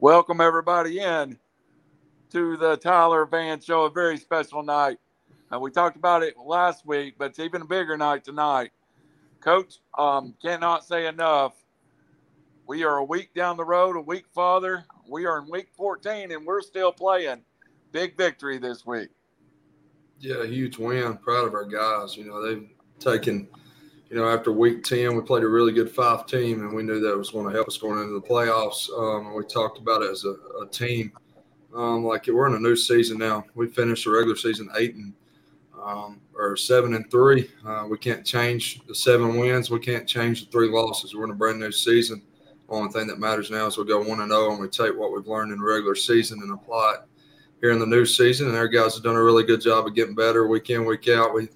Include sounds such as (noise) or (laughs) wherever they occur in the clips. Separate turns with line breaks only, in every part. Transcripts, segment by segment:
welcome everybody in to the Tyler Vann Show. A very special night. Uh, we talked about it last week, but it's even a bigger night tonight. Coach, um, cannot say enough. We are a week down the road, a week farther. We are in week 14, and we're still playing. Big victory this week.
Yeah, a huge win. Proud of our guys. You know, they've taken, you know, after week 10, we played a really good five team, and we knew that was going to help us going into the playoffs. Um, we talked about it as a, a team. Um, like we're in a new season now. We finished the regular season eight and um, or seven and three. Uh, we can't change the seven wins. We can't change the three losses. We're in a brand new season. Only thing that matters now is we go one and zero, oh and we take what we've learned in the regular season and apply it here in the new season. And our guys have done a really good job of getting better week in, week out. We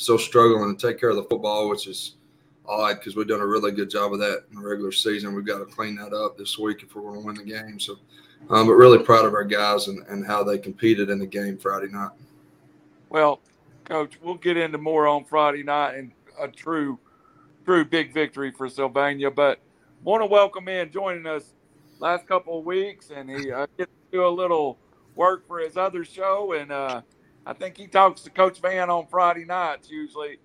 still struggling to take care of the football, which is odd because we've done a really good job of that in the regular season. We've got to clean that up this week if we're going to win the game. So, um, but really proud of our guys and, and how they competed in the game Friday night.
Well, Coach, we'll get into more on Friday night and a true, true big victory for Sylvania. But want to welcome in joining us last couple of weeks, and he uh, gets to do a little work for his other show, and uh, I think he talks to Coach Vann on Friday nights usually.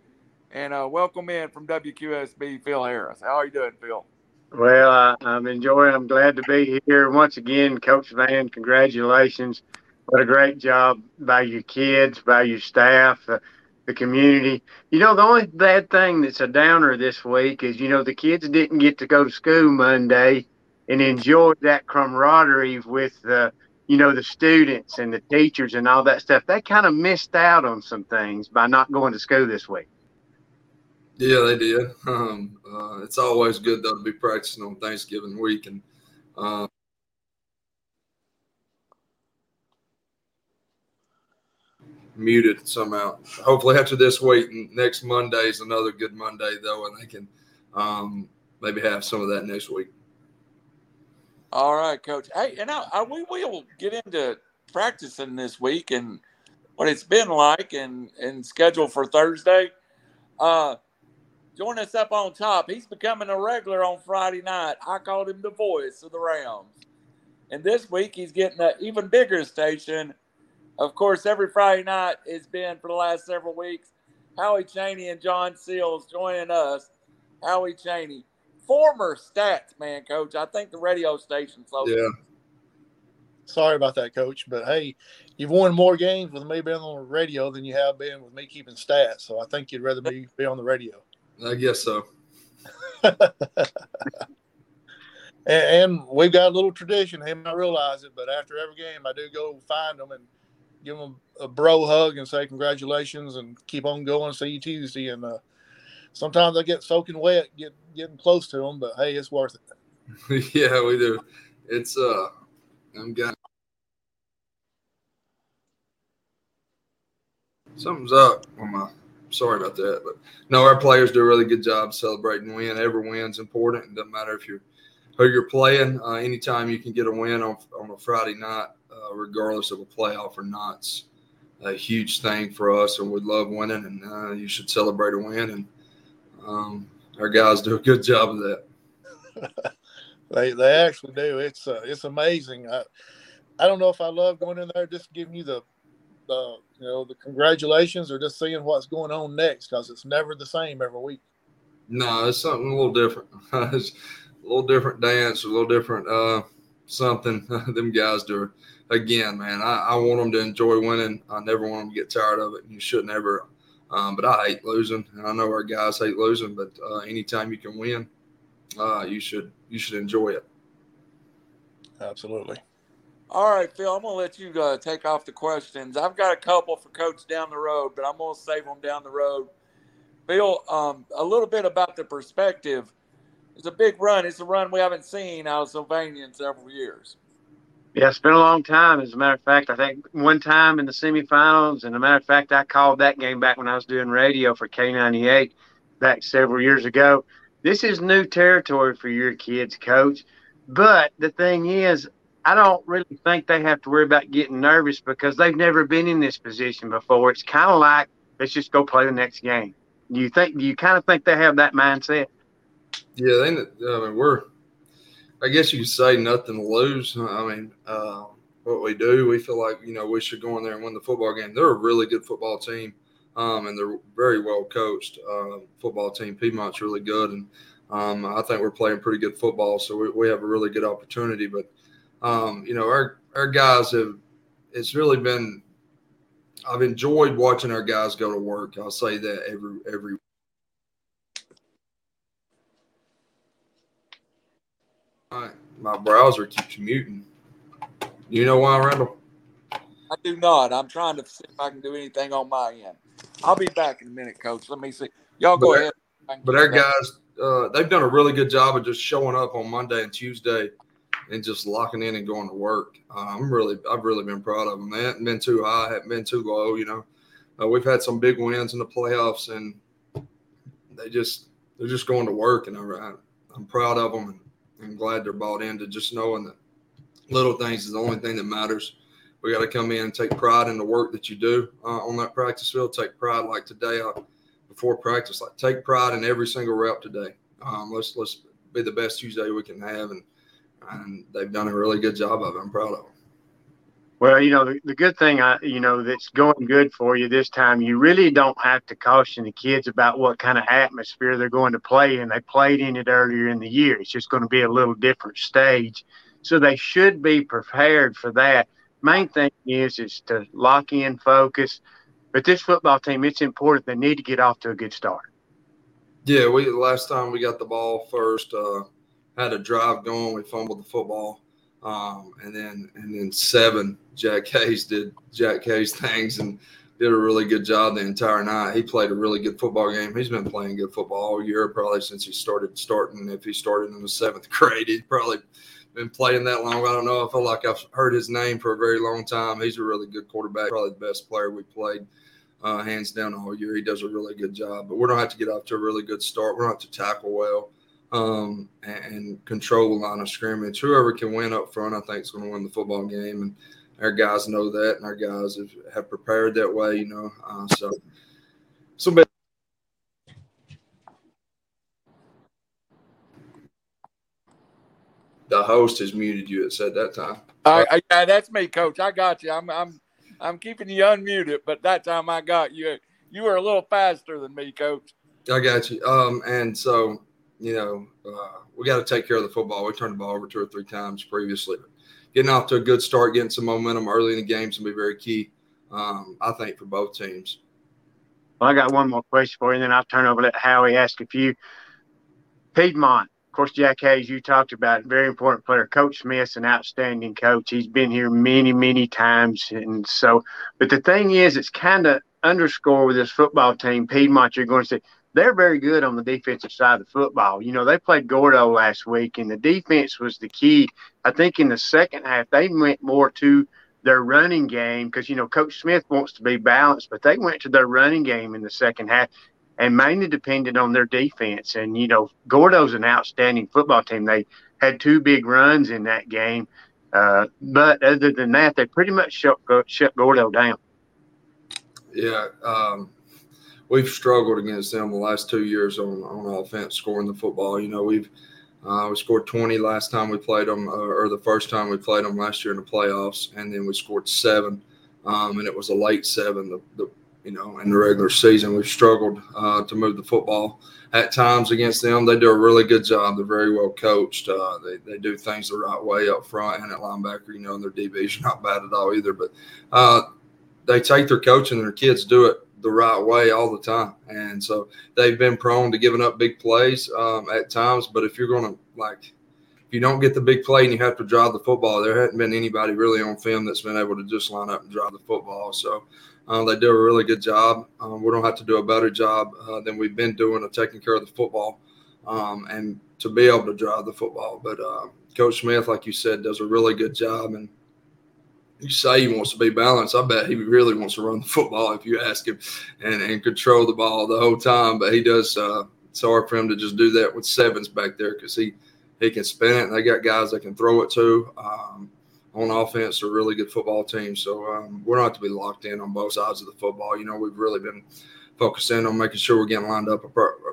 And uh, welcome in from WQSB, Phil Harris. How are you doing, Phil?
Well, I, I'm enjoying. I'm glad to be here once again, Coach Vann. Congratulations! What a great job by your kids, by your staff, the, the community. You know, the only bad thing that's a downer this week is you know the kids didn't get to go to school Monday and enjoy that camaraderie with the you know, the students and the teachers and all that stuff, they kind of missed out on some things by not going to school this week.
Yeah, they did. Um, uh, it's always good though to be practicing on Thanksgiving week and. Uh, muted somehow. Hopefully, after this week, next Monday is another good Monday though, and they can um, maybe have some of that next week.
All right, Coach. Hey, and I, I, we will get into practicing this week and what it's been like and and schedule for Thursday. Uh, join us up on top. He's becoming a regular on Friday night. I called him the voice of the Rams. And this week he's getting an even bigger station. Of course, every Friday night has been for the last several weeks. Howie Cheney and John Seals joining us. Howie Cheney, former stats man, coach. I think the radio station. So
yeah.
Sorry about that, coach. But hey, you've won more games with me being on the radio than you have been with me keeping stats. So I think you'd rather be, be on the radio.
I guess so. (laughs)
and, and, we've got a little tradition. He might realize it, but after every game, I do go find them and give them a bro hug and say congratulations and keep on going. See you Tuesday. And uh, sometimes I get soaking wet, get getting close to them, but hey, it's worth
it. (laughs) yeah, we do. It's uh, I'm got something's up on my. Sorry about that, but no, our players do a really good job celebrating win. Every win's important. It doesn't matter if you're who you're playing. Uh, anytime you can get a win on on a Friday night, uh, regardless of a playoff or not, it's a huge thing for us, and we love winning. And uh, you should celebrate a win. And um, our guys do a good job of that. (laughs)
they they actually do. It's uh, it's amazing. I I don't know if I love going in there just giving you the the you know the congratulations or just seeing what's going on next because it's never the same every week.
No, it's something a little different. (laughs) it's a little different dance, a little different uh, something. (laughs) them guys do. Again, man, I, I want them to enjoy winning. I never want them to get tired of it. And you shouldn't ever um, but I hate losing, and I know our guys hate losing. But uh, anytime you can win, uh, you should you should enjoy it.
Absolutely.
All right, Phil. I'm gonna let you uh, take off the questions. I've got a couple for Coach down the road, but I'm gonna save them down the road. Phil, um, a little bit about the perspective. It's a big run. It's a run we haven't seen out of Sylvania in several years.
Yeah, it's been a long time. As a matter of fact, I think one time in the semifinals, and a matter of fact, I called that game back when I was doing radio for K98 back several years ago. This is new territory for your kids, coach. But the thing is, I don't really think they have to worry about getting nervous because they've never been in this position before. It's kind of like, let's just go play the next game. Do you think, do you kind of think they have that mindset?
Yeah, they, I mean, we're, I guess you could say nothing to lose. I mean, uh, what we do, we feel like you know we should go in there and win the football game. They're a really good football team, um, and they're very well coached uh, football team. Piedmont's really good, and um, I think we're playing pretty good football, so we, we have a really good opportunity. But um, you know, our our guys have. It's really been. I've enjoyed watching our guys go to work. I'll say that every every My browser keeps muting. You know why, Randall?
I do not. I'm trying to see if I can do anything on my end. I'll be back in a minute, Coach. Let me see. Y'all go
but
ahead.
But our guys, uh, they've done a really good job of just showing up on Monday and Tuesday and just locking in and going to work. Uh, I'm really, I've really been proud of them. They haven't been too high, haven't been too low. You know, uh, we've had some big wins in the playoffs, and they just, they're just going to work, and I'm, I'm proud of them. And I'm glad they're bought into just knowing that little things is the only thing that matters. We got to come in and take pride in the work that you do uh, on that practice field. Take pride, like today uh, before practice, like take pride in every single rep today. Um, let's let's be the best Tuesday we can have, and and they've done a really good job of it. I'm proud of them.
Well, you know, the, good thing, I, you know, that's going good for you this time, you really don't have to caution the kids about what kind of atmosphere they're going to play in. They played in it earlier in the year. It's just going to be a little different stage. So they should be prepared for that. Main thing is is to lock in, focus. But this football team, it's important. They need to get off to a good start.
Yeah, we last time we got the ball first, uh, had a drive going. We fumbled the football um, and then and then seven, Jack Hayes did Jack Hayes things and did a really good job the entire night. He played a really good football game. He's been playing good football all year, probably since he started starting. If he started in the seventh (laughs) grade, he's probably been playing that long. I don't know. I feel like I've heard his name for a very long time. He's a really good quarterback, probably the best player we played. Uh, hands down all year. He does a really good job, but we don't have to get off to a really good start. We don't have to tackle well um, and control the line of scrimmage. Whoever can win up front, I think, is going to win the football game. And our guys know that, and our guys have, have prepared that way, you know. Uh, so, so. The host has muted you. It said that time.
I, I, yeah, that's me, Coach. I got you. I'm, I'm, I'm keeping you unmuted, but that time I got you. You were a little faster than me, Coach.
I got you. Um, and so you know, uh, we got to take care of the football. We turned the ball over two or three times previously. But getting off to a good start, getting some momentum early in the games will be very key, um, I think, for both teams.
Well, I got one more question for you, and then I'll turn over to Howie ask a few. Piedmont, of course, Jack Hayes, you talked about very important player. Coach Smith's an outstanding coach. He's been here many, many times, and so. But the thing is, it's kind of underscore with this football team, Piedmont. You're going to say they're very good on the defensive side of the football. You know, they played Gordo last week, and the defense was the key. I think in the second half, they went more to their running game because, you know, Coach Smith wants to be balanced, but they went to their running game in the second half and mainly depended on their defense. And, you know, Gordo's an outstanding football team. They had two big runs in that game. Uh, but other than that, they pretty much shut, shut Gordo down.
Yeah. Um, we've struggled against them the last two years on, on offense scoring the football. You know, we've uh, we scored 20 last time we played them, uh, or the first time we played them last year in the playoffs, and then we scored seven, um, and it was a late seven. The, the, you know in the regular season we've struggled uh, to move the football at times against them. They do a really good job. They're very well coached. Uh, they, they do things the right way up front and at linebacker. You know, and their DBs are not bad at all either. But uh, they take their coaching and their kids do it the right way all the time. And so they've been prone to giving up big plays um, at times. But if you're going to, like, if you don't get the big play and you have to drive the football, there hasn't been anybody really on film that's been able to just line up and drive the football. So uh, they do a really good job. Um, we don't have to do a better job uh, than we've been doing of taking care of the football um, and to be able to drive the football. But uh, Coach Smith, like you said, does a really good job. And you say he wants to be balanced. I bet he really wants to run the football if you ask him and, and control the ball the whole time. But he does. Uh, it's hard for him to just do that with sevens back there because he he can spin it. And they got guys that can throw it to. Um, on offense, a really good football team. So um, we're not to be locked in on both sides of the football. You know, we've really been focusing on making sure we're getting lined up,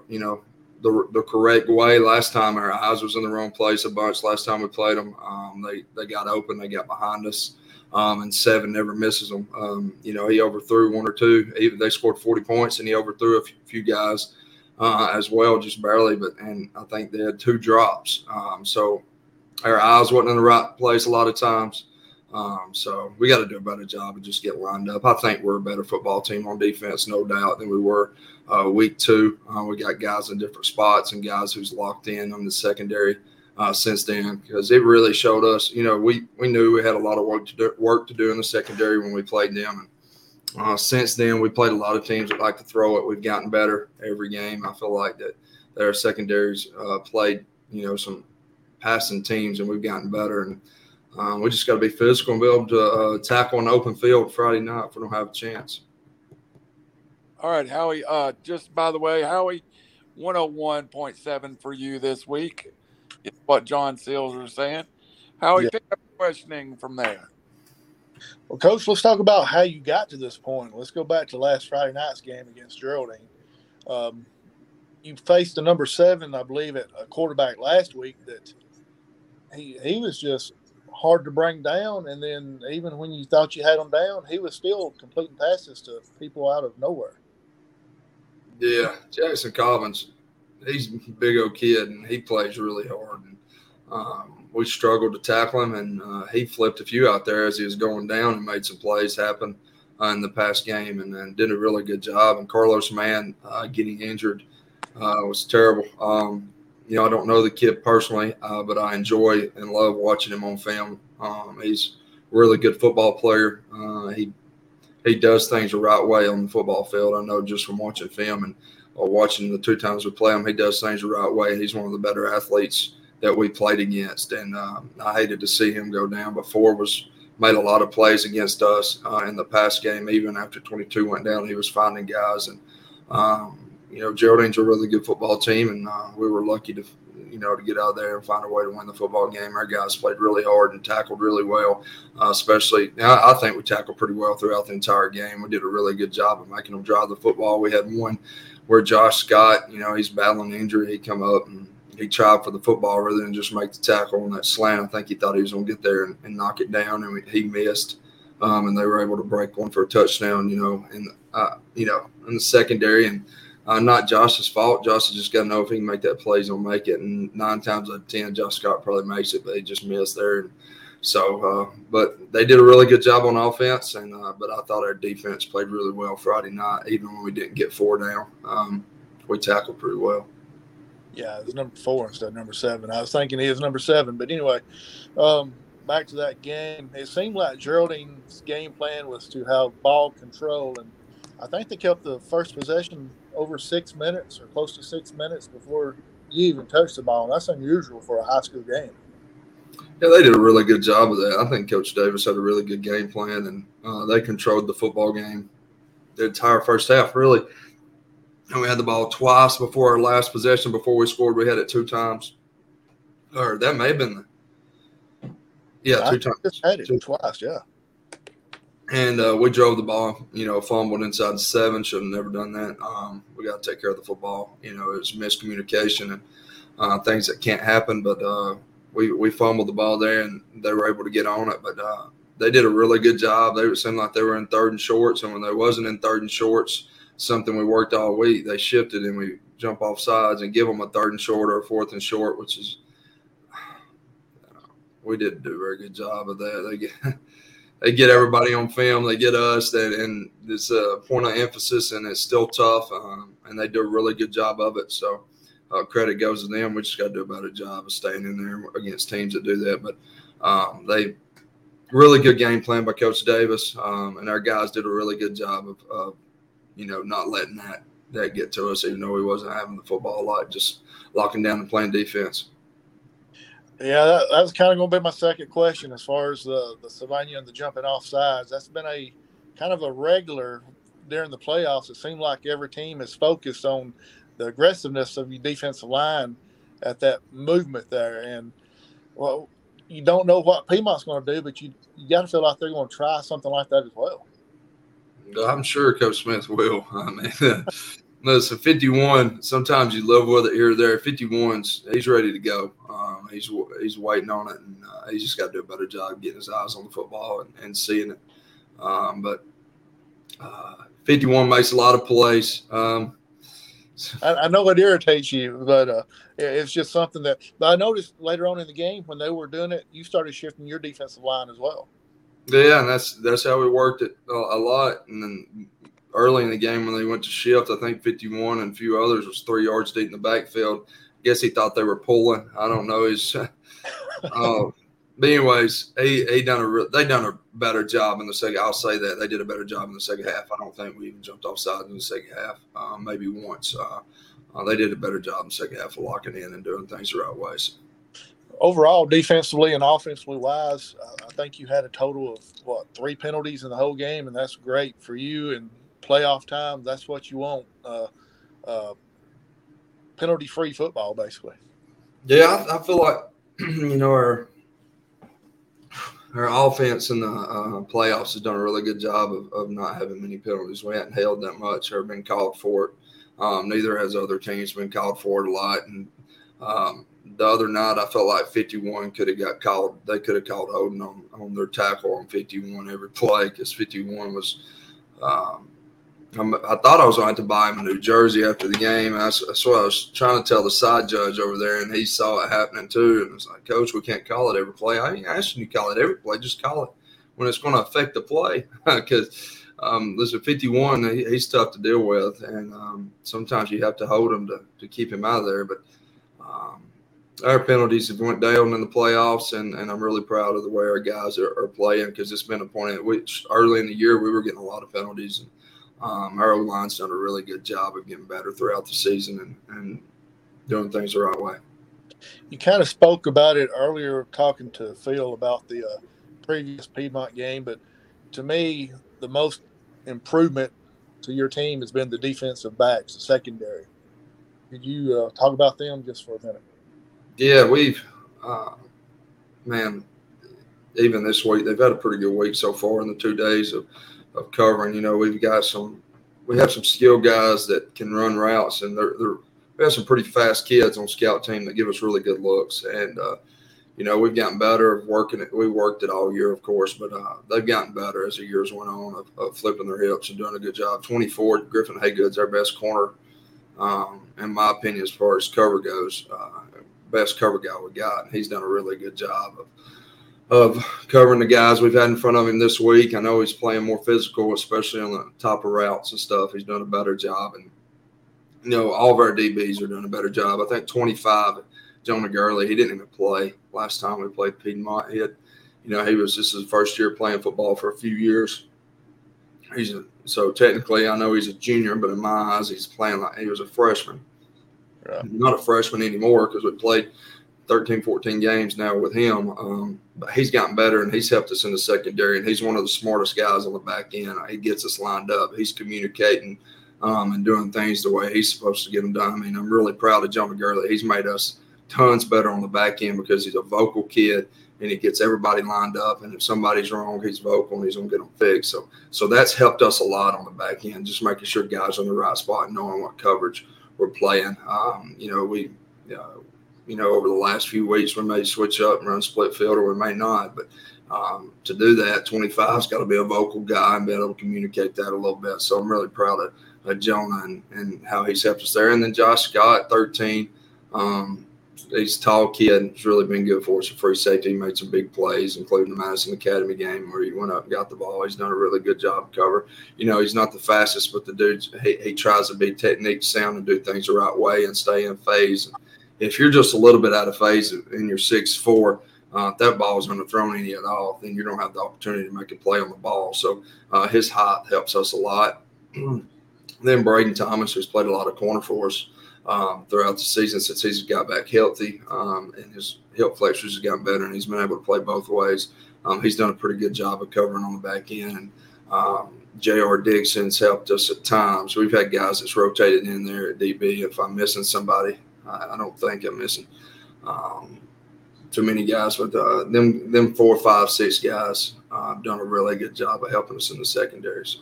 you know, the, the correct way. Last time our eyes was in the wrong place a bunch. Last time we played them, um, they they got open, they got behind us, um, and seven never misses them. Um, you know, he overthrew one or two. Even they scored forty points, and he overthrew a few, few guys uh, as well, just barely. But and I think they had two drops. Um, so our eyes wasn't in the right place a lot of times. Um, so we got to do a better job and just get lined up. I think we're a better football team on defense, no doubt, than we were uh, week two. Uh, we got guys in different spots and guys who's locked in on the secondary uh, since then because it really showed us. You know, we we knew we had a lot of work to do, work to do in the secondary when we played them. And uh, since then, we played a lot of teams that like to throw it. We've gotten better every game. I feel like that their secondaries uh, played, you know, some passing teams, and we've gotten better. And um, we just got to be physical and be able to uh, tackle an open field Friday night if we don't have a chance.
All right, Howie. Uh, just by the way, Howie, 101.7 for you this week what John Seals was saying. Howie, yeah. pick up questioning from there.
Well, Coach, let's talk about how you got to this point. Let's go back to last Friday night's game against Geraldine. Um, you faced the number seven, I believe, at a quarterback last week that he he was just hard to bring down. And then even when you thought you had him down, he was still completing passes to people out of nowhere.
Yeah, Jaxon Colvin, he's a big old kid and he plays really hard. And um, we struggled to tackle him, and uh, he flipped a few out there as he was going down and made some plays happen uh, in the past game, and, and, did a really good job. And Carlos Mann uh, getting injured uh, was terrible. Um, you know, I don't know the kid personally, uh, but I enjoy and love watching him on film. Um, he's a really good football player. He he does things the right way on the football field. I know just from watching film and watching the two times we play him, he does things the right way. He's one of the better athletes that we played against, and um, I hated to see him go down. Before was made a lot of plays against us uh, in the past game. Even after 22 went down, he was finding guys and. Um, you know, Geraldine's a really good football team, and uh, we were lucky to, you know, to get out there and find a way to win the football game. Our guys played really hard and tackled really well, uh, especially. I, I think we tackled pretty well throughout the entire game. We did a really good job of making them drive the football. We had one where Josh Scott, you know, he's battling injury. He come up and he tried for the football rather than just make the tackle on that slant. I think he thought he was going to get there and, and knock it down, and he missed. Um, and they were able to break one for a touchdown, you know, and uh, you know in the secondary and uh, not Josh's fault. Josh has just got to know if he can make that play, he's gonna make it. And nine times out of ten, Josh Scott probably makes it, but he just missed there. And so, uh, but they did a really good job on offense, and uh, but I thought our defense played really well Friday night, even when we didn't get four down. Um, we tackled pretty well.
Yeah, it was number four instead of number seven. I was thinking he was number seven, but anyway, um, back to that game. It seemed like Geraldine's game plan was to have ball control, and I think they kept the first possession over six minutes or close to six minutes before you even touched the ball. And that's unusual for a high school game.
Yeah, they did a really good job of that. I think Coach Davis had a really good game plan, and uh, they controlled the football game the entire first half, really. And we had the ball twice before our last possession. Before we scored, we had it two times. Or that may have been the yeah, two times.
Had it two. twice, yeah.
And uh, we drove the ball, you know, fumbled inside seven. Should have never done that. Um, we got to take care of the football. You know, it was miscommunication and uh, things that can't happen. But uh, we we fumbled the ball there, and they were able to get on it. But uh, they did a really good job. They seemed like they were in third and shorts, and when they wasn't in third and shorts, something we worked all week, they shifted and we jump off sides and give them a third and short or a fourth and short, which is (sighs) we didn't do a very good job of that. They get (laughs) they get everybody on film. They get us, that, and it's a point of emphasis, and it's still tough. Um, and they do a really good job of it. So uh, credit goes to them. We just got to do a better job of staying in there against teams that do that. But um, they really good game plan by Coach Davis, um, and our guys did a really good job of, of, you know, not letting that that get to us, even though we wasn't having the football a lot, just locking down and playing defense.
Yeah, that, that was kind of going to be my second question as far as the the Sylvania and the jumping off sides. That's been a kind of a regular during the playoffs. It seemed like every team is focused on the aggressiveness of your defensive line at that movement there. And well, you don't know what Piedmont's going to do, but you you got to feel like they're going to try something like that as well.
I'm sure Coach Smith will. (laughs) I mean, (laughs) Listen, 51. Sometimes you love it here or there. 51's he's ready to go. Um, he's he's waiting on it, and uh, he's just got to do a better job getting his eyes on the football and, and seeing it. Um, but uh, 51 makes a lot of plays. Um, (laughs)
I, I, know it irritates you, but uh, it's just something that. But I noticed later on in the game when they were doing it, you started shifting your defensive line as well.
Yeah, and that's that's how we worked it a, a lot. And then early in the game when they went to shift, I think 51 and a few others was three yards deep in the backfield. Guess he thought they were pulling. I don't know. He's, (laughs) uh, but anyways, he he done a they done a better job in the second. I'll say that they did a better job in the second half. I don't think we even jumped off sides in the second half. Um, maybe once. Uh, uh, they did a better job in the second half of locking in and doing things the right ways.
Overall, defensively and offensively wise, uh, I think you had a total of what three penalties in the whole game, and that's great for you and playoff time. That's what you want. Uh, uh, penalty free football, basically.
Yeah, I, I feel like (clears throat) you know our our offense in the uh, playoffs has done a really good job of, of not having many penalties. We haven't held that much or been called for it. Um, neither has other teams been called for it a lot. And um, the other night, I felt like 51 could have got called. They could have called holding on, on their tackle on 51 every play because 51 was um, I'm, i thought I was going to buy him a New Jersey after the game. That's, that's what I was trying to tell the side judge over there, and he saw it happening too. And was like, Coach, we can't call it every play. I ain't asking you to call it every play. Just call it when it's going to affect the play. (laughs) Because um, listen, 51, he, he's tough to deal with, and um, sometimes you have to hold him to, to keep him out of there. But um, our penalties have went down in the playoffs, and, and I'm really proud of the way our guys are, are playing because it's been a point at which early in the year we were getting a lot of penalties. And, um, our line's done a really good job of getting better throughout the season and, and doing things the right way.
You kind of spoke about it earlier, talking to Phil about the uh, previous Piedmont game, but to me, the most improvement to your team has been the defensive backs, the secondary. Could you uh, talk about them just for a minute?
Yeah, we've, uh, man, even this week, they've had a pretty good week so far in the two days of – of covering. You know, we've got some, we have some skilled guys that can run routes, and they're, they're we have some pretty fast kids on scout team that give us really good looks. And uh, you know, we've gotten better of working it. We worked it all year, of course, but uh, they've gotten better as the years went on of, of, flipping their hips and doing a good job. 24, Griffin Haygood's our best corner, um, in my opinion, as far as cover goes. Uh, best cover guy we got. He's done a really good job of of covering the guys we've had in front of him this week. I know he's playing more physical, especially on the top of routes and stuff. He's done a better job, and you know all of our DBs are doing a better job. I think 25, Jonah Gurley, he didn't even play last time we played Piedmont. He had, you know, he was this is his first year playing football for a few years. He's a, so technically, I know he's a junior, but in my eyes, he's playing like he was a freshman. Not a freshman anymore because we played 13, 14 games now with him. Um, but he's gotten better and he's helped us in the secondary. And he's one of the smartest guys on the back end. He gets us lined up. He's communicating um, and doing things the way he's supposed to get them done. I mean, I'm really proud of Jonah Gurley. He's made us tons better on the back end because he's a vocal kid and he gets everybody lined up. And if somebody's wrong, he's vocal and he's gonna get them fixed. So, so that's helped us a lot on the back end, just making sure guys are in the right spot and knowing what coverage we're playing. Um, you know, we. Uh, you know, over the last few weeks, we may switch up and run split field or we may not. But um, to do that, 25's got to be a vocal guy and be able to communicate that a little bit. So I'm really proud of, of Jonah and, and how he's helped us there. And then Josh Scott, 13. Um, he's a tall kid. He's really been good for us at free safety. He made some big plays, including the Madison Academy game where he went up and got the ball. He's done a really good job cover. You know, he's not the fastest, but the dude, he, he tries to be technique sound and do things the right way and stay in phase. And, if you're just a little bit out of phase and you're six four, uh, if that ball is throw any at all, then you don't have the opportunity to make a play on the ball. So uh, his height helps us a lot. (clears throat) then Braiden Thomas, who's played a lot of corner for us um, throughout the season since he's got back healthy, um, and his hip flexors have gotten better, and he's been able to play both ways. Um, he's done a pretty good job of covering on the back end. Um, J.R. Dixon's helped us at times. We've had guys that's rotated in there at DB. If I'm missing somebody, I, I don't think I'm missing um, too many guys, but uh, them them four, five, six guys uh, have done a really good job of helping us in the secondary. So.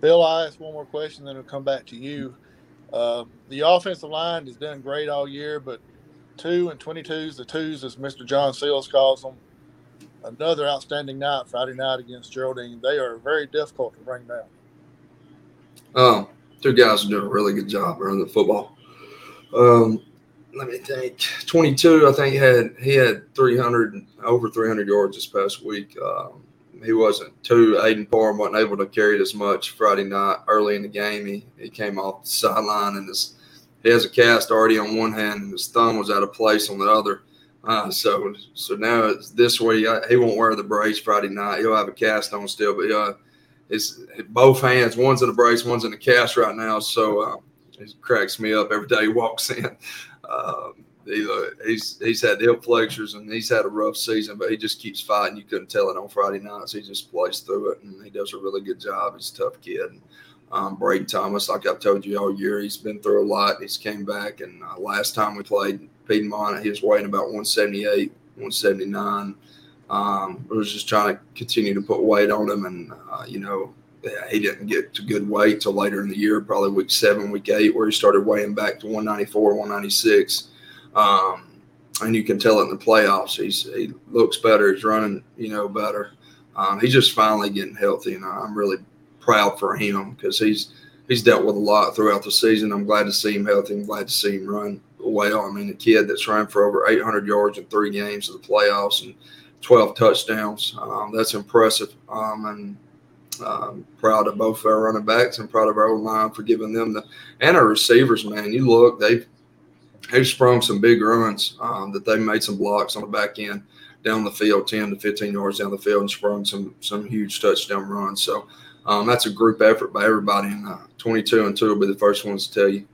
Bill, I ask one more question, then I'll come back to you. Uh, the offensive line has done great all year, but two and 22s, the twos, as Mr. John Seals calls them, another outstanding night Friday night against Geraldine. They are very difficult to bring down.
Um, two guys are doing a really good job running the football. Um, let me think. 22, I think had he had 300 over 300 yards this past week. Um, he wasn't too Aiden Parham wasn't able to carry it as much Friday night early in the game. He he came off the sideline and his he has a cast already on one hand and his thumb was out of place on the other. Uh, so so now it's this week he won't wear the brace Friday night. He'll have a cast on still, but uh, it's both hands. One's in a brace, one's in a cast right now. So uh, it cracks me up every day he walks in. Um, he, uh, he's he's had hip flexors and he's had a rough season, but he just keeps fighting. You couldn't tell it on Friday nights. He just plays through it, and he does a really good job. He's a tough kid. Um, Braiden Thomas, like I've told you all year, he's been through a lot. He's came back, and uh, last time we played Piedmont, he was weighing about 178, 179. Um, I was just trying to continue to put weight on him, and uh, you know, he didn't get to good weight till later in the year, probably week seven, week eight, where he started weighing back to 194, 196. Um, and you can tell it in the playoffs. He's he looks better. He's running, you know, better. Um, he's just finally getting healthy, and I'm really proud for him because he's he's dealt with a lot throughout the season. I'm glad to see him healthy. I'm glad to see him run well. I mean, a kid that's run for over 800 yards in three games of the playoffs and 12 touchdowns. Um, that's impressive. Um, and um, proud of both our running backs and proud of our line for giving them the and our receivers. Man, you look they've they've sprung some big runs um, that they made some blocks on the back end down the field, 10 to 15 yards down the field, and sprung some some huge touchdown runs. So um, that's a group effort by everybody. And uh, 22 and two will be the first ones to tell you.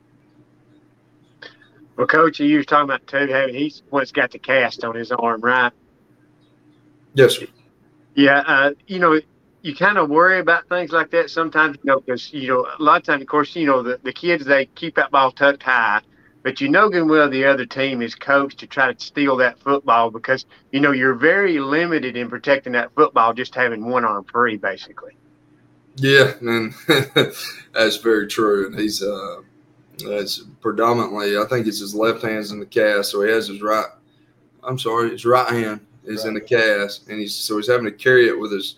Well, Coach, you were talking about too. Hey, he's once got the cast on his arm, right?
Yes, sir.
Yeah, uh, you know, you kind of worry about things like that sometimes, you know, because you know a lot of times, of course, you know the, the kids they keep that ball tucked high, but you know good well the other team is coached to try to steal that football because you know you're very limited in protecting that football just having one arm free, basically.
Yeah, and (laughs) that's very true. And he's uh, that's predominantly, I think it's his left hand's in the cast, so he has his right. I'm sorry, his right hand is right. in the cast, and he's so he's having to carry it with his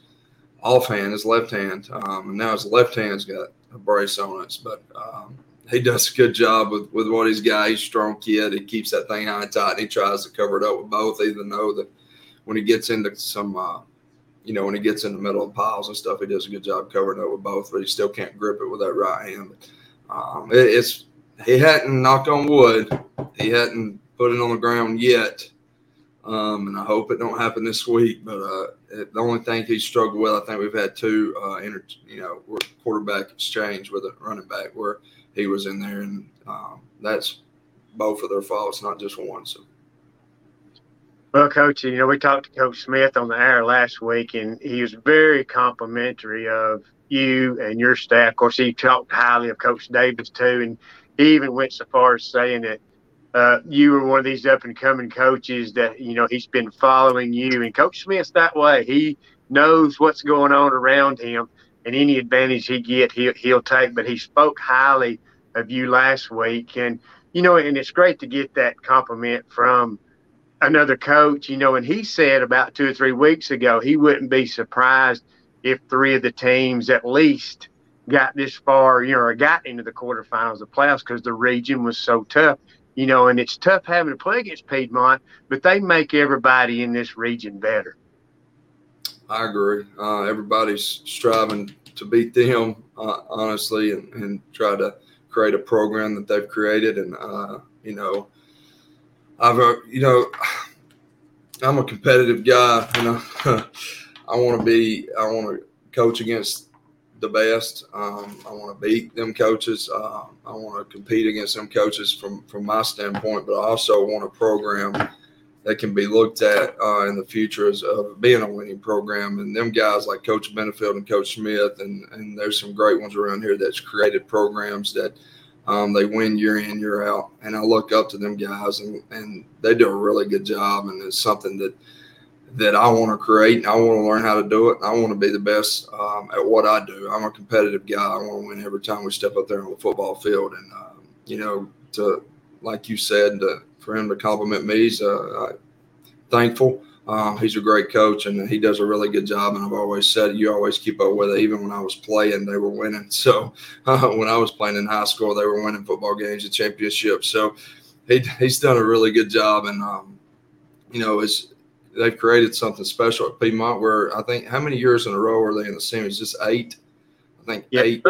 offhand, his left hand, um, and now his left hand's got a brace on it. But um, he does a good job with, with what he's got. He's a strong kid. He keeps that thing high and tight, and he tries to cover it up with both. Even though that when he gets into some, uh, you know, when he gets in the middle of piles and stuff, he does a good job covering it with both. But he still can't grip it with that right hand. Um, it, it's he hadn't knocked on wood. He hadn't put it on the ground yet. Um, and I hope it don't happen this week. But uh, the only thing he struggled with, I think we've had two, uh, inter, you know, quarterback exchange with a running back where he was in there, and um, that's both of their faults, not just one. So.
Well, Coach, you know, we talked to Coach Smith on the air last week, and he was very complimentary of you and your staff. Of course, he talked highly of Coach Davis too, and he even went so far as saying that uh, you were one of these up and coming coaches that you know he's been following you, and Coach Smith's that way. He knows what's going on around him, and any advantage he get, he'll, he'll take. But he spoke highly of you last week, and you know, and it's great to get that compliment from another coach. You know, and he said about two or three weeks ago he wouldn't be surprised if three of the teams at least got this far, you know, or got into the quarterfinals of playoffs because the region was so tough you know, and it's tough having to play against Piedmont, but they make everybody in this region better.
I agree. Uh, everybody's striving to beat them, uh, honestly, and, and try to create a program that they've created. And, uh, you know, I've, uh, you know, I'm a competitive guy, you know, I (laughs) want to be, I want to coach against the best. Um, I want to beat them coaches. Uh, I want to compete against them coaches from from my standpoint, but I also want a program that can be looked at uh, in the future as of being a winning program. And them guys like Coach Benefield and Coach Smith, and and there's some great ones around here that's created programs that. Um, they win year in, year out, and I look up to them guys, and, and they do a really good job. And it's something that that I want to create and I want to learn how to do it. I want to be the best um, at what I do. I'm a competitive guy. I want to win every time we step up there on the football field. And, uh, you know, to like you said, to, for him to compliment me, he's uh, thankful. Um, he's a great coach and he does a really good job. And I've always said, you always keep up with it. Even when I was playing, they were winning. (laughs) So uh, when I was playing in high school, they were winning football games and championships. So he, he's done a really good job. And, um, you know, it's, they've created something special at Piedmont where I think how many years in a row are they in the semis? Just eight? I think yeah, eight.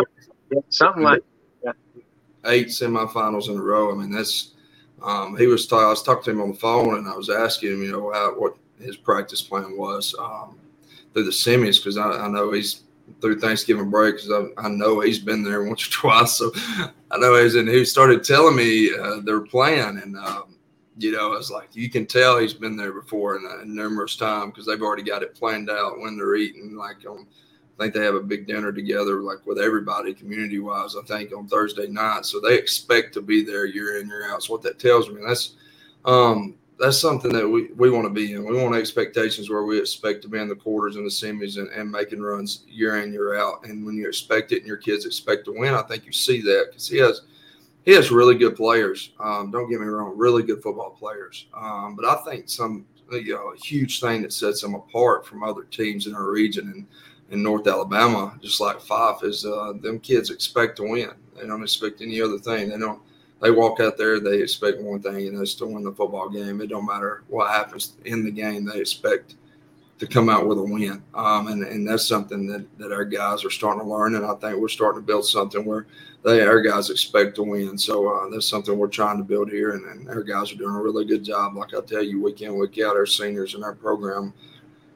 Something like
that. Eight semifinals in a row. I mean, that's, um, he was, t- I was talking to him on the phone and I was asking him, you know, how, what, his practice plan was um, through the semis because I, I, know he's through Thanksgiving break because I, I, know he's been there once or (laughs) twice. So I know he's and he started telling me uh, their plan and um, you know it's like you can tell he's been there before and numerous times because they've already got it planned out when they're eating like on. I think they have a big dinner together, like with everybody, community wise. I think on Thursday night, so they expect to be there year in year out. So what that tells me, that's um, that's something that we, we want to be in. We want expectations where we expect to be in the quarters and the semis and, and making runs year in year out. And when you expect it and your kids expect to win, I think you see that because he has he has really good players. Um, don't get me wrong, really good football players. Um, but I think some you know huge thing that sets them apart from other teams in our region and in North Alabama, just like Fyffe, is uh, them kids expect to win. They don't expect any other thing. They don't they walk out there, they expect one thing, and that's to win the football game. It don't matter what happens in the game, they expect to come out with a win. Um, and, and that's something that, that our guys are starting to learn. And I think we're starting to build something where they our guys expect to win. So uh, that's something we're trying to build here. And, and our guys are doing a really good job. Like I tell you, week in, week out, our seniors in our program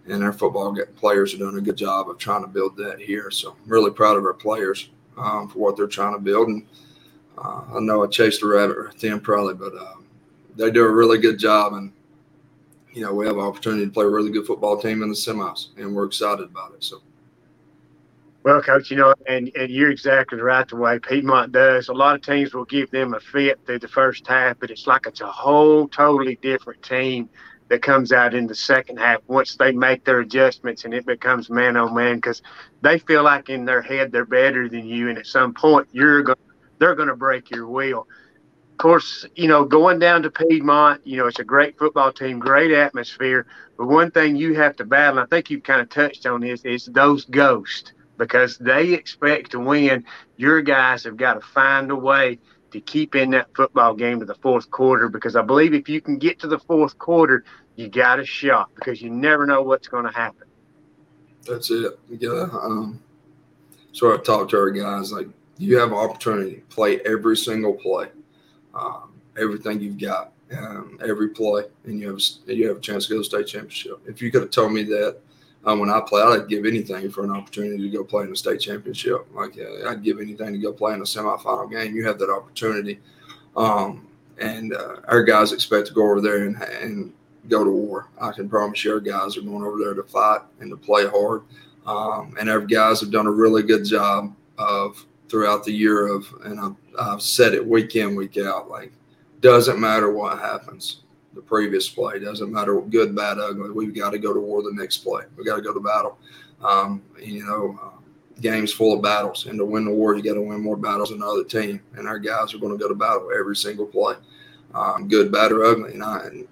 and our football players are doing a good job of trying to build that here. So I'm really proud of our players um, for what they're trying to build. And uh, I know I chased a rabbit or ten probably, but um, they do a really good job, and you know we have an opportunity to play a really good football team in the semis, and we're excited about it. So.
Well, coach, you know, and, and you're exactly right the way Piedmont does. A lot of teams will give them a fit through the first half, but it's like it's a whole totally different team that comes out in the second half once they make their adjustments and it becomes man on man because they feel like in their head they're better than you, and at some point you're going they're going to break your wheel. Of course, you know, going down to Piedmont, you know, it's a great football team, great atmosphere. But one thing you have to battle, and I think you've kind of touched on this, is those ghosts because they expect to win. Your guys have got to find a way to keep in that football game to the fourth quarter because I believe if you can get to the fourth quarter, you got a shot because you never know what's going to happen.
That's it. You gotta um, talk to our guys like you have an opportunity to play every single play, um, everything you've got, um, every play, and you have you have a chance to go to the state championship. If you could have told me that um, when I played, I'd give anything for an opportunity to go play in the state championship. Like uh, I'd give anything to go play in a semifinal game. You have that opportunity, um, and uh, our guys expect to go over there and, and go to war. I can promise you, our guys are going over there to fight and to play hard. Um, and our guys have done a really good job of throughout the year of, and I've, I've said it week in, week out, like, doesn't matter what happens. The previous play doesn't matter what good, bad, ugly. We've got to go to war the next play. We got to go to battle. Um, you know, uh, games full of battles, and to win the war, you got to win more battles than the other team. And our guys are going to go to battle every single play, um, good, bad, or ugly. And, I, and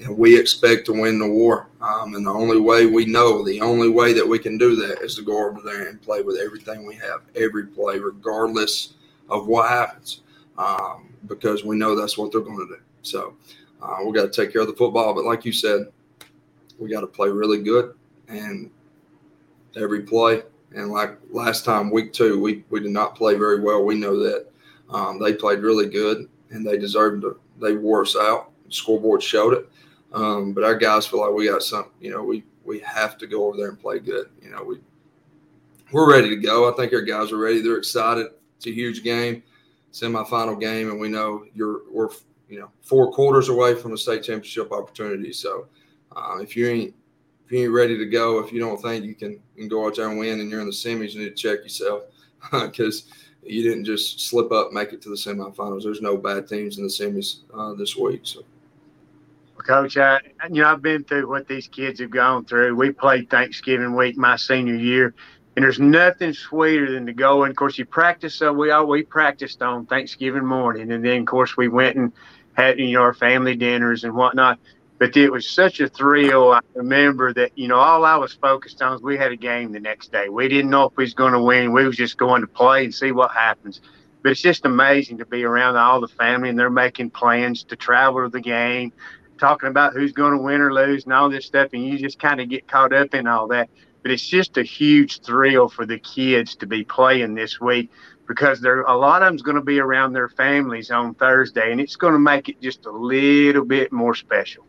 and we expect to win the war. Um, and the only way we know, the only way that we can do that is to go over there and play with everything we have, every play, regardless of what happens, um, because we know that's what they're going to do. So uh, we got to take care of the football. But like you said, we got to play really good and every play. And like last time, week two, we, we did not play very well. We know that um, they played really good and they deserved to, they wore us out. Scoreboard showed it. Um, but our guys feel like we got some, you know, we we have to go over there and play good. You know, we we're ready to go. I think our guys are ready. They're excited. It's a huge game, semifinal game, and we know you're we're you know four quarters away from a state championship opportunity. So uh, if you ain't if you ain't ready to go, if you don't think you can, you can go out there and win, and you're in the semis, you need to check yourself (laughs) because you didn't just slip up, make it to the semifinals. There's no bad teams in the semis uh, this week. So.
Coach, I, you know, I've been through what these kids have gone through. We played Thanksgiving week my senior year, And there's nothing sweeter than to go. And of course, you practice. So we all we practiced on Thanksgiving morning, and then of course we went and had you know our family dinners and whatnot. But it was such a thrill. I remember that you know all I was focused on was we had a game the next day. We didn't know if we was going to win. We was just going to play and see what happens. But it's just amazing to be around all the family and they're making plans to travel to the game, talking about who's going to win or lose and all this stuff. And you just kind of get caught up in all that. But it's just a huge thrill for the kids to be playing this week because there a lot of them's going to be around their families on Thursday, and it's going to make it just a little bit more special.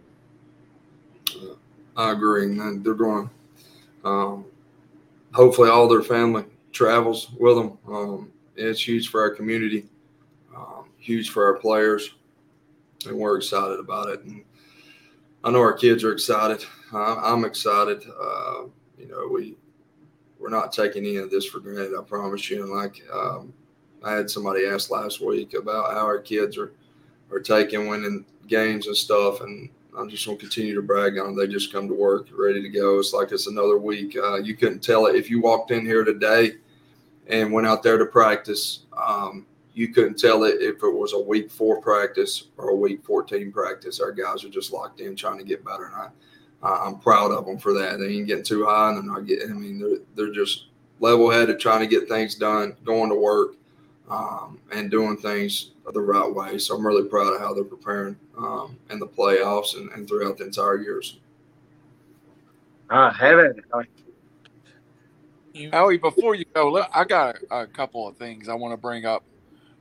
I agree, and they're going. Um, hopefully, all their family travels with them. Um, it's huge for our community, um, huge for our players, and we're excited about it. And I know our kids are excited. I'm excited. Uh, you know, we we're not taking any of this for granted. I promise you. And like um, I had somebody ask last week about how our kids are are taking winning games and stuff, and I'm just gonna continue to brag on them. They just come to work ready to go. It's like it's another week. Uh, you couldn't tell it if you walked in here today and went out there to practice. Um, you couldn't tell it if it was a week four practice or a week 14 practice. Our guys are just locked in trying to get better. And I, I'm proud of them for that. They ain't getting too high and they're not getting, I mean, they're, they're just level headed, trying to get things done, going to work, um, and doing things the right way. So I'm really proud of how they're preparing um, in the playoffs and, and throughout the entire years.
Uh, have it.
Howie, before you go, look, I got a, a, couple of things I want to bring up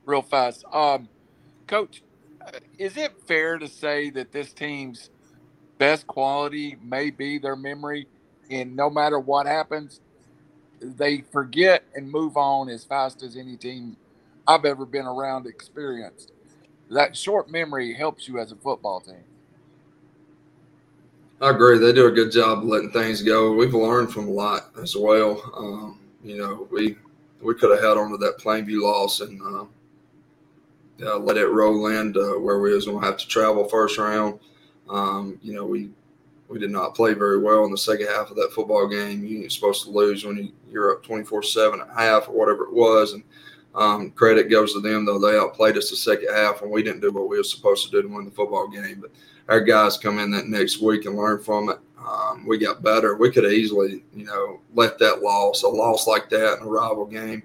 real fast. Um, Coach, is it fair to say that this team's best quality may be their memory, and no matter what happens, they forget and move on as fast as any team I've ever been around experienced. That short memory helps you as a football team.
I agree. They do a good job letting things go. We've learned from a lot as well. Um, you know, we we could have held on to that Plainview loss and uh, uh, let it roll in where we was going to have to travel first round. Um, you know, we we did not play very well in the second half of that football game. You're supposed to lose when you, you're up 24-7 at half or whatever it was. And um, credit goes to them, though. They outplayed us the second half, and we didn't do what we were supposed to do to win the football game. But – our guys come in that next week and learn from it. Um, we got better. We could easily, you know, let that loss, a loss like that in a rival game,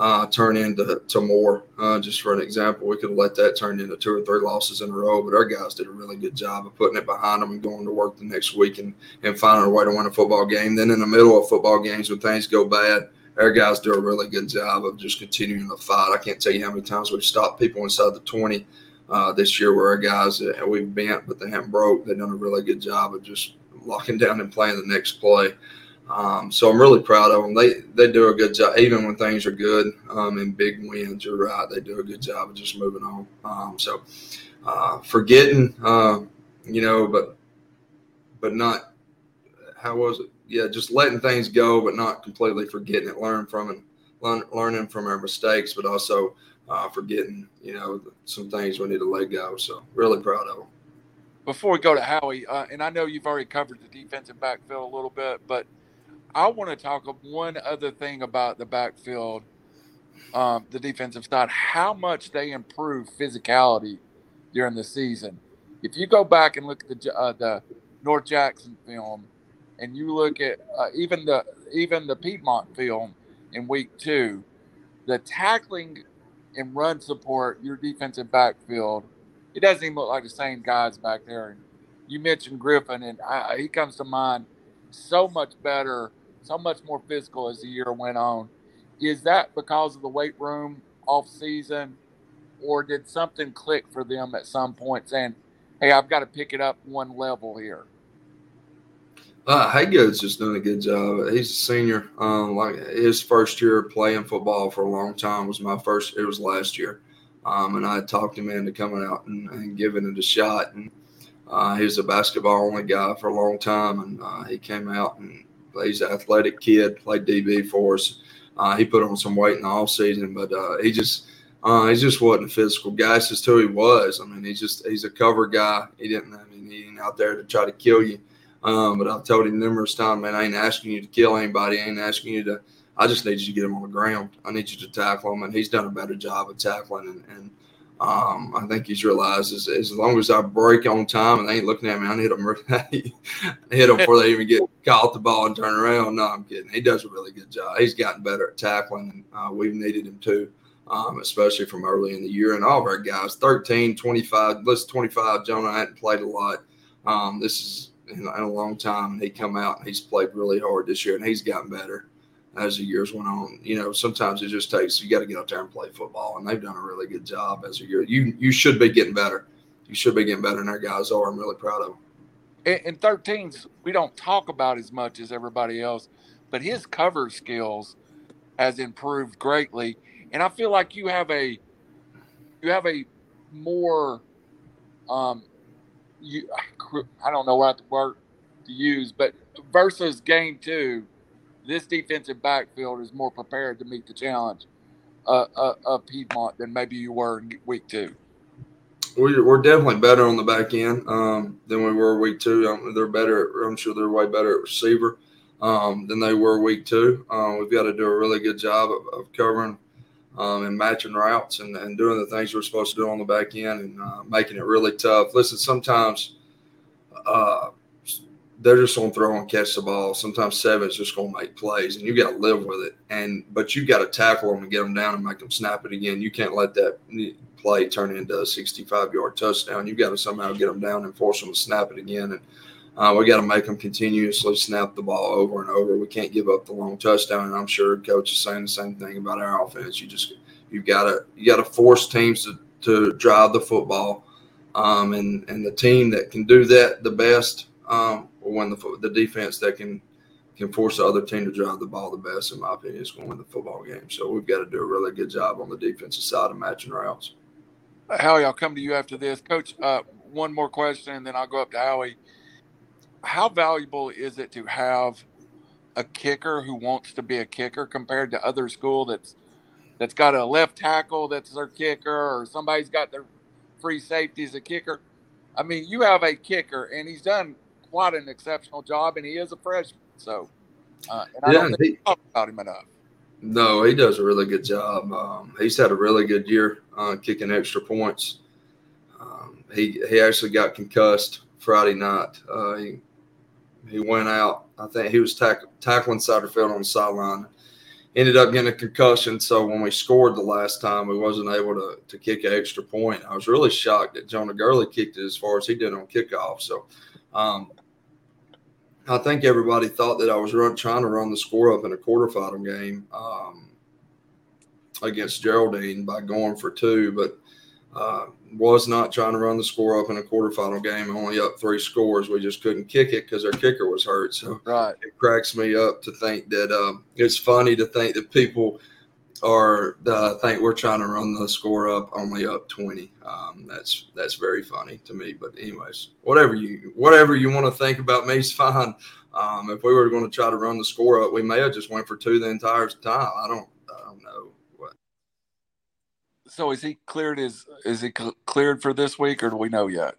uh, turn into to more. Uh, just for an example, we could let that turn into two or three losses in a row. But our guys did a really good job of putting it behind them and going to work the next week and, and finding a way to win a football game. Then in the middle of football games, when things go bad, our guys do a really good job of just continuing to fight. I can't tell you how many times we've stopped people inside the 20 uh, this year where our guys uh, we've bent but they haven't broke. They've done a really good job of just locking down and playing the next play. Um, so I'm really proud of them. They they do a good job even when things are good um, and big wins. You're right. They do a good job of just moving on. Um, so uh, forgetting, uh, you know, but but not how was it? Yeah, just letting things go, but not completely forgetting it. Learn from it, learn, learning from our mistakes, but also uh, forgetting, you know, some things we need to let go. So really proud of them.
Before we go to Howie, uh, and I know you've already covered the defensive backfield a little bit, but I want to talk one other thing about the backfield, um, the defensive side, how much they improve physicality during the season. If you go back and look at the uh, the North Jackson film, and you look at uh, even the even the Piedmont film in week two, the tackling and run support your defensive backfield, it doesn't even look like the same guys back there. And you mentioned Griffin, and I, he comes to mind so much better, so much more physical as the year went on. Is that because of the weight room off season, or did something click for them at some point saying, hey, I've got to pick it up one level here?
Uh, Haygood's just done a good job. He's a senior. Um, like his first year playing football for a long time was my first. It was last year, um, and I talked him into coming out and, and giving it a shot. And uh, he was a basketball only guy for a long time, and uh, he came out and he's an athletic kid. Played DB for us. Uh, he put on some weight in the off season, but uh, he just uh, he just wasn't a physical guy. It's just who he was. I mean, he's just he's a cover guy. He didn't. I mean, he ain't out there to try to kill you Um, but I've told him numerous times, man, I ain't asking you to kill anybody. I ain't asking you to. I just need you to get him on the ground. I need you to tackle him, and he's done a better job of tackling. And, and um, I think he's realized as, as long as I break on time and they ain't looking at me, I (laughs) hit them, hit them before they even get caught the ball and turn around. No, I'm kidding. He does a really good job. He's gotten better at tackling, and uh, we've needed him to, um, especially from early in the year. And all of our guys, 13, 25, listen, 25, Jonah hadn't played a lot. Um, this is in, in a long time, he come out and he's played really hard this year, and he's gotten better as the years went on. You know, sometimes it just takes you got to get out there and play football, and they've done a really good job as a year. You you should be getting better. You should be getting better, and our guys are. I'm really proud of them.
In, 13s, we don't talk about as much as everybody else, but his cover skills has improved greatly, and I feel like you have a you have a more um you I don't know what word to use, but versus game two this defensive backfield is more prepared to meet the challenge uh, uh, of Piedmont than maybe you were in week two.
We're definitely better on the back end um, than we were week two. Um, they're better. I'm sure they're way better at receiver um, than they were week two. Um, we've got to do a really good job of, of covering um, and matching routes and, and, doing the things we're supposed to do on the back end and uh, making it really tough. Listen, sometimes uh, they're just going to throw and catch the ball. Sometimes seven's just going to make plays, and you got to live with it. And but you got to tackle them and get them down and make them snap it again. You can't let that play turn into a 65 yard touchdown. You've got to somehow get them down and force them to snap it again. And uh, we got to make them continuously snap the ball over and over. We can't give up the long touchdown. And I'm sure coach is saying the same thing about our offense. You just you got to you got to force teams to to drive the football. Um, and and the team that can do that the best um, will win the the defense that can can force the other team to drive the ball the best, in my opinion, is going to win the football game. So we've got to do a really good job on the defensive side of matching routes.
Howie, I'll come to you after this, Coach. Uh, one more question, and then I'll go up to Howie. How valuable is it to have a kicker who wants to be a kicker compared to other school that's that's got a left tackle that's their kicker, or somebody's got their free safety as a kicker? I mean, you have a kicker, and he's done quite an exceptional job, and he is a freshman. So, uh, and I yeah, don't think he, talk about him enough.
No, he does a really good job. Um, he's had a really good year uh, kicking extra points. Um, he he actually got concussed Friday night. Uh, he he went out. I think he was tack- tackling Satterfield on the sideline. Ended up getting a concussion. So when we scored the last time, we wasn't able to to kick an extra point. I was really shocked that Jonah Gurley kicked it as far as he did on kickoff. So um, I think everybody thought that I was run, trying to run the score up in a quarterfinal game um, against Geraldine by going for two, but uh, was not trying to run the score up in a quarterfinal game. Only up three scores. We just couldn't kick it because our kicker was hurt. So
right.
it cracks me up to think that um, it's funny to think that people or I think we're trying to run the score up only up 20. Um, that's that's very funny to me. But anyways, whatever you whatever you want to think about me is (laughs) fine. Um, if we were going to try to run the score up, we may have just went for two the entire time. I don't I don't know what.
So is he cleared? Is is he cleared for this week, or do we know yet?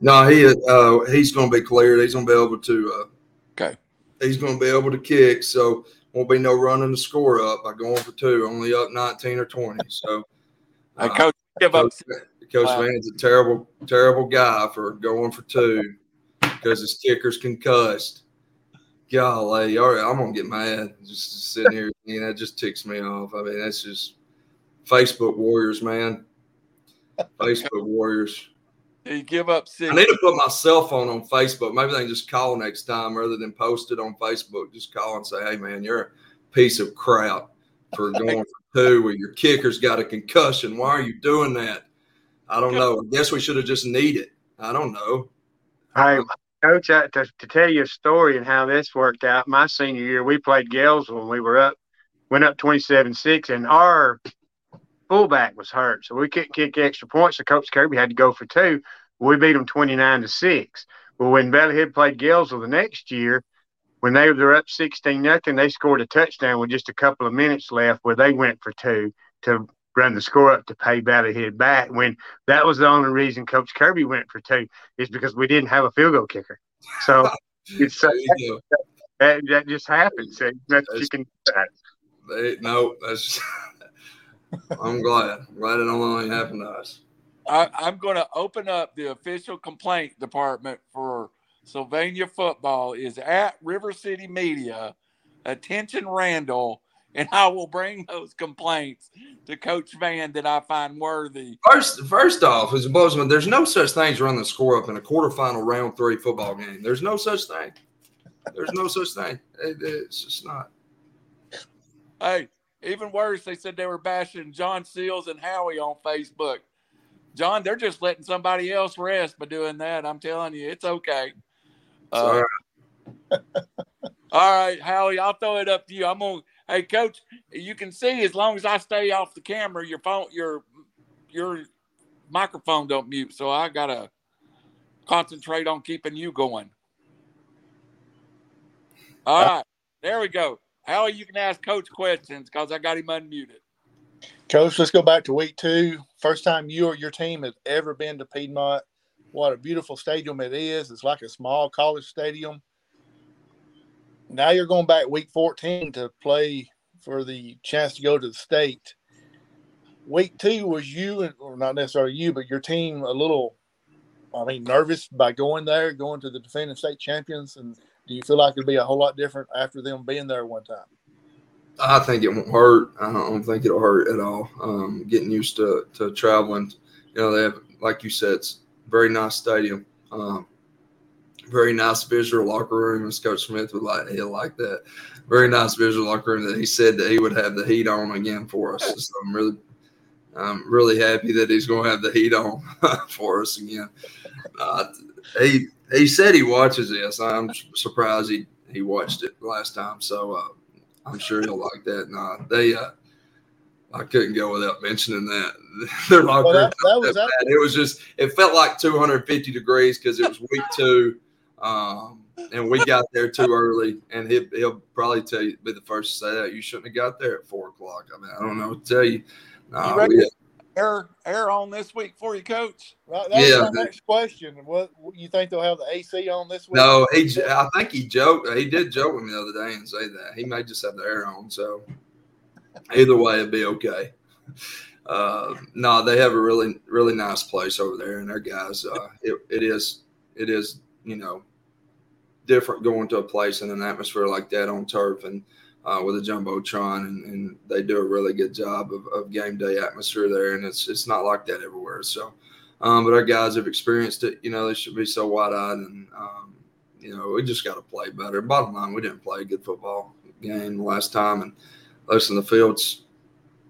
No, he uh, he's going to be cleared. He's going to be able to.
Uh, okay.
He's going to be able to kick. So won't be no running the score up by going for two, only up 19 or 20. So,
uh, Coach, give
Coach,
up.
Coach wow. Vann's a terrible, terrible guy for going for two because his kicker's concussed. Golly, all right, I'm gonna get mad just, just sitting here. You know, it just ticks me off. I mean, that's just Facebook warriors, man. (laughs) Facebook warriors.
You give up six.
I need to put my cell phone on Facebook. Maybe they can just call next time rather than post it on Facebook. Just call and say, "Hey, man, you're a piece of crap for (laughs) going for two where your kicker's got a concussion. Why are you doing that?" I don't know. I guess we should have just need it. I don't know.
Hey, Coach, to, to tell you a story and how this worked out, my senior year, we played Gales when we were up, went up 27 6, and our fullback was hurt, so we couldn't kick extra points. So Coach Kirby had to go for two. We beat them twenty nine to six. Well, when Valley Head played Gaylesville the next year, when they were up sixteen nothing, they scored a touchdown with just a couple of minutes left, where they went for two to run the score up to pay Valley Head back. When that was the only reason Coach Kirby went for two is because we didn't have a field goal kicker. So (laughs) it's uh, that, that just happens. That you can.
They, no, that's. (laughs) I'm glad. I'm glad it only happened to us.
I, I'm going to open up the official complaint department for Sylvania football is at River City Media. Attention, Randall, and I will bring those complaints to Coach Vann that I find worthy.
First, first off, as a Bozeman, there's no such thing as running the score up in a quarterfinal round three football game. There's no such thing. There's no such thing. It, it's just not.
Hey, even worse, they said they were bashing John Seals and Howie on Facebook. John, they're just letting somebody else rest by doing that. I'm telling you, it's okay. Uh, (laughs) all right, Howie, I'll throw it up to you. I'm gonna. Hey, coach, you can see as long as I stay off the camera, your phone, your your microphone don't mute. So I gotta concentrate on keeping you going. All right, there we go. Howie, you can ask Coach questions because I got him unmuted.
Coach, let's go back to week two. First time you or your team has ever been to Piedmont. What a beautiful stadium it is. It's like a small college stadium. Now you're going back week 14 to play for the chance to go to the state. Week two was you, or not necessarily you, but your team a little, I mean, nervous by going there, going to the defending state champions. And do you feel like it'll be a whole lot different after them being there one time?
I think it won't hurt. I don't think it'll hurt at all. Um, getting used to, to traveling, you know, they have, like you said, it's very nice stadium. Um, very nice visual locker room, as Coach Smith would like. He'll like that. Very nice visual locker room that he said that he would have the heat on again for us. So I'm really, I'm really happy that he's going to have the heat on (laughs) for us again. Uh, he he said he watches this. I'm surprised he he watched it last time. So uh, I'm sure he'll like that. Nah, they, uh, I couldn't go without mentioning that. (laughs) Their locker well, that, that was that. It was just, it felt like 250 degrees because it was week (laughs) two. Um, and we got there too early. And he, he'll probably tell you, be the first to say that you shouldn't have got there at four o'clock. I mean, I don't know what to tell you.
Nah, you we, air air on this week for you, Coach?
Right, that's yeah. my next question. What you think they'll have the AC on this week?
No, he. I think he joked. He did joke with me the other day and say that he may just have the air on. So either way, it'd be okay. Uh, no, they have a really really nice place over there, and their guys. Uh, it, it is it is you know different going to a place in an atmosphere like that on turf and uh, with a jumbotron, and, and, they do a really good job of, of, game day atmosphere there. And it's it's not like that everywhere. So, um, but our guys have experienced it. You know, they should be so wide eyed, and um, you know, we just got to play better. Bottom line, we didn't play a good football game last time, and listen, the field's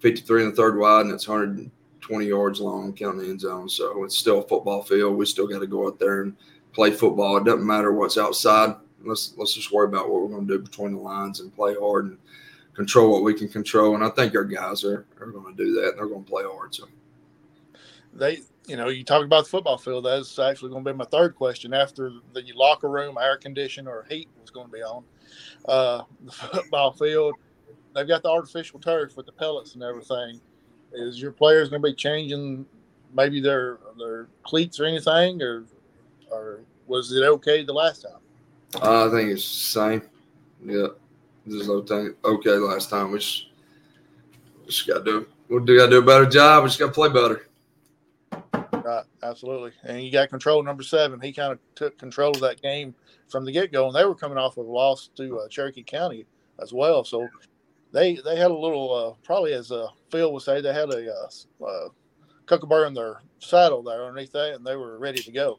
53 and the third wide, and it's 120 yards long, counting the end zone. So it's still a football field. We still got to go out there and play football. It doesn't matter what's outside let's let's just worry about what we're going to do between the lines and play hard and control what we can control. And I think our guys are, are going to do that. And they're going to play hard. So
they, you know, you talk about the football field. That's actually going to be my third question. After the locker room, air condition or heat was going to be on, uh, the (laughs) football field, they've got the artificial turf with the pellets and everything. Is your players going to be changing maybe their their cleats or anything, or or was it okay the last time?
Uh, I think it's the same. Yeah, this is okay. Okay, last time we just, just got to do we do got to do a better job. We just got to play better.
Right, absolutely. And you got control number seven. He kind of took control of that game from the get go, and they were coming off of a loss to uh, Cherokee County as well. So they they had a little uh, probably as uh, Phil would say they had a uh, uh, kookaburra in their saddle there underneath that, and they were ready to go.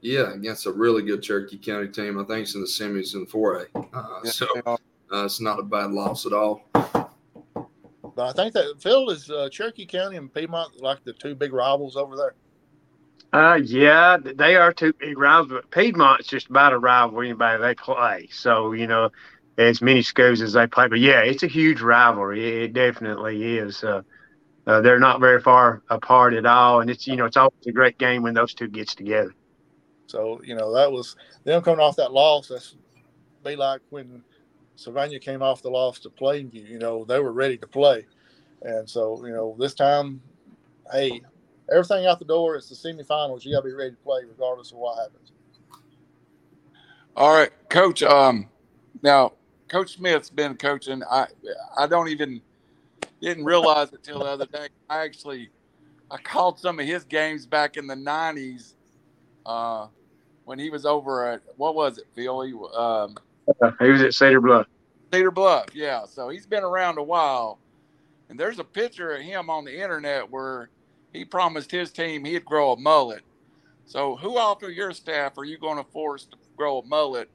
Yeah, against a really good Cherokee County team. I think it's in the semis and 4A. Uh, so uh, it's not a bad loss at all.
But I think that Phil is uh, Cherokee County and Piedmont like the two big rivals over there.
Uh, yeah, they are two big rivals. But Piedmont's just about a rival anybody they play. So you know, as many schools as they play. But yeah, it's a huge rivalry. It definitely is. Uh, uh, they're not very far apart at all, and it's you know it's always a great game when those two gets together.
So, you know, that was them coming off that loss. That's be like when Sylvania came off the loss to Plainview, you know, they were ready to play. And so, you know, this time, hey, everything out the door. It's the semifinals. You got to be ready to play regardless of what happens.
All right, Coach. Um, now Coach Smith's been coaching. I I don't even didn't realize it till the other day. I actually I called some of his games back in the '90s uh, when he was over at what was it, Phil? He, um,
he was at Cedar Bluff.
Cedar Bluff, yeah. So he's been around a while, and there's a picture of him on the internet where he promised his team he'd grow a mullet. So who off of your staff are you going to force to grow a mullet?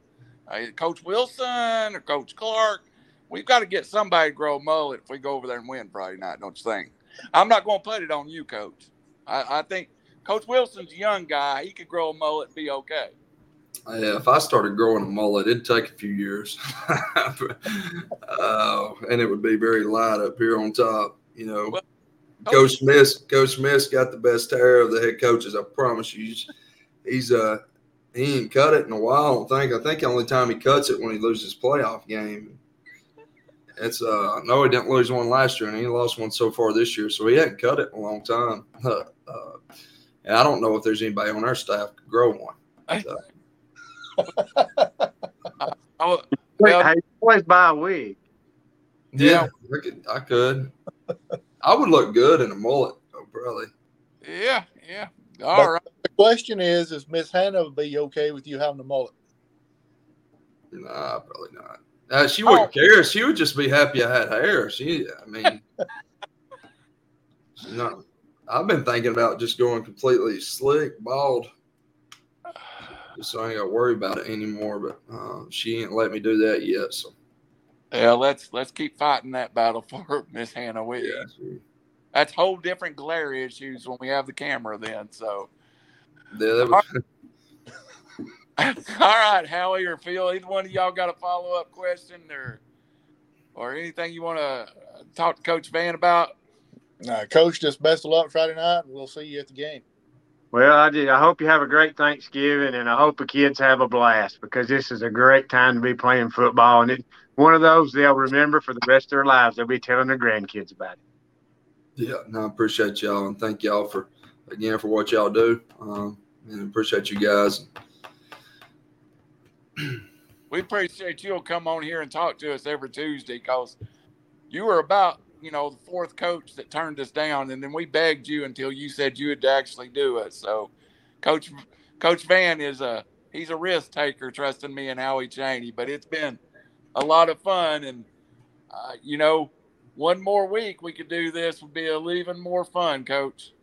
Uh, Coach Wilson or Coach Clark? We've got to get somebody to grow a mullet if we go over there and win Friday night, don't you think? I'm not going to put it on you, Coach. I, I think Coach Wilson's a young guy. He could grow a mullet and be okay.
Yeah, if I started growing a mullet, it'd take a few years, (laughs) uh, and it would be very light up here on top. You know, well, Coach Smith, Coach Smith's got the best hair of the head coaches. I promise you. He's uh he ain't cut it in a while. I don't think. I think the only time he cuts it when he loses playoff game. It's uh no, he didn't lose one last year, and he lost one so far this year, so he hadn't cut it in a long time. (laughs) Uh, and I don't know if there's anybody on our staff could grow one. So. (laughs)
I, I, always buy a wig.
Yeah, yeah. I could. I could. I would look good in a mullet, though, probably.
Yeah, yeah. All but right.
The question is: Is Miss Hannah be okay with you having a mullet?
Nah, probably not. Uh, she wouldn't oh. care. She would just be happy I had hair. She, I mean, (laughs) she's not. I've been thinking about just going completely slick, bald, just so I ain't got to worry about it anymore. But uh, she ain't let me do that yet. So
yeah, let's let's keep fighting that battle (laughs) for Miss Hannah. We, yeah, that's whole different glare issues when we have the camera. Then, so
yeah, that was. (laughs) (laughs)
All right, Howie or Phil, either one of y'all got a follow up question or or anything you want to talk to Coach Vann about?
Uh, Coach, just best of luck Friday night, and we'll see you at the game.
Well, I did. I hope you have a great Thanksgiving, and I hope the kids have a blast because this is a great time to be playing football, and it one of those they'll remember for the rest of their lives. They'll be telling their grandkids about it.
Yeah, no, I appreciate y'all and thank y'all for again for what y'all do. Um, and appreciate you guys.
we appreciate you'll come on here and talk to us every Tuesday because you were about you know the fourth coach that turned us down, and then we begged you until you said you would actually do it. So, Coach Coach Vann is a he's a risk taker, trusting me and Howie Cheney. But it's been a lot of fun. And, uh, you know, one more week we could do this would be a even more fun, coach.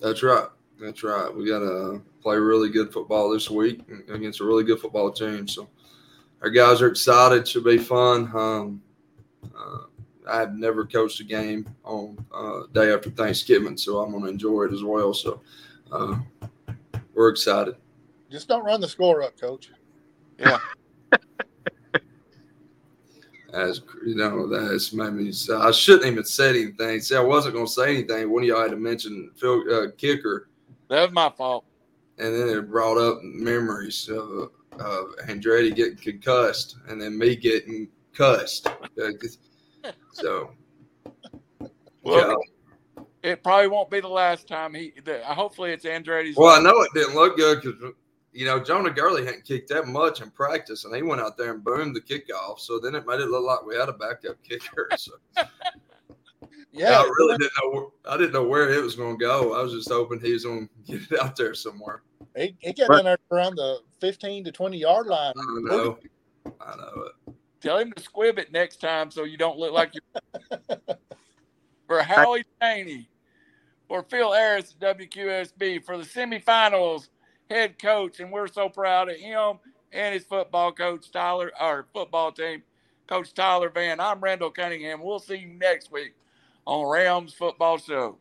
That's right. That's right. We got to play really good football this week against a really good football team. So our guys are excited. Should be fun. Um, uh, I have never coached a game on uh, day after Thanksgiving, so I'm going to enjoy it as well. So uh, we're excited.
Just don't run the score up, coach.
Yeah. (laughs)
as you know, that's made me. I shouldn't even said anything. See, I wasn't going to say anything. One of y'all had to mention Phil uh, Kicker.
That was my fault.
And then it brought up memories of, of Andretti getting concussed, and then me getting cussed. So, (laughs)
well, yeah. it probably won't be the last time he. The, hopefully, it's Andretti's.
Well, I know it didn't look good because you know, Jonah Gurley hadn't kicked that much in practice, and he went out there and boomed the kickoff. So then it made it look like we had a backup kicker. (laughs) So. (laughs) yeah, I really didn't know. I didn't know where it was going to go. I was just hoping he was going to get it out there somewhere.
He, he got in there around the fifteen to twenty yard line.
I know. I know it.
Tell him to squib it next time so you don't look like you. (laughs) for Howie Cheney, for Phil Harris WQSB for the semifinals head coach, and we're so proud of him and his football coach, Tyler, our football team, Coach Tyler Vann. I'm Randall Cunningham. We'll see you next week on Rams Football Show.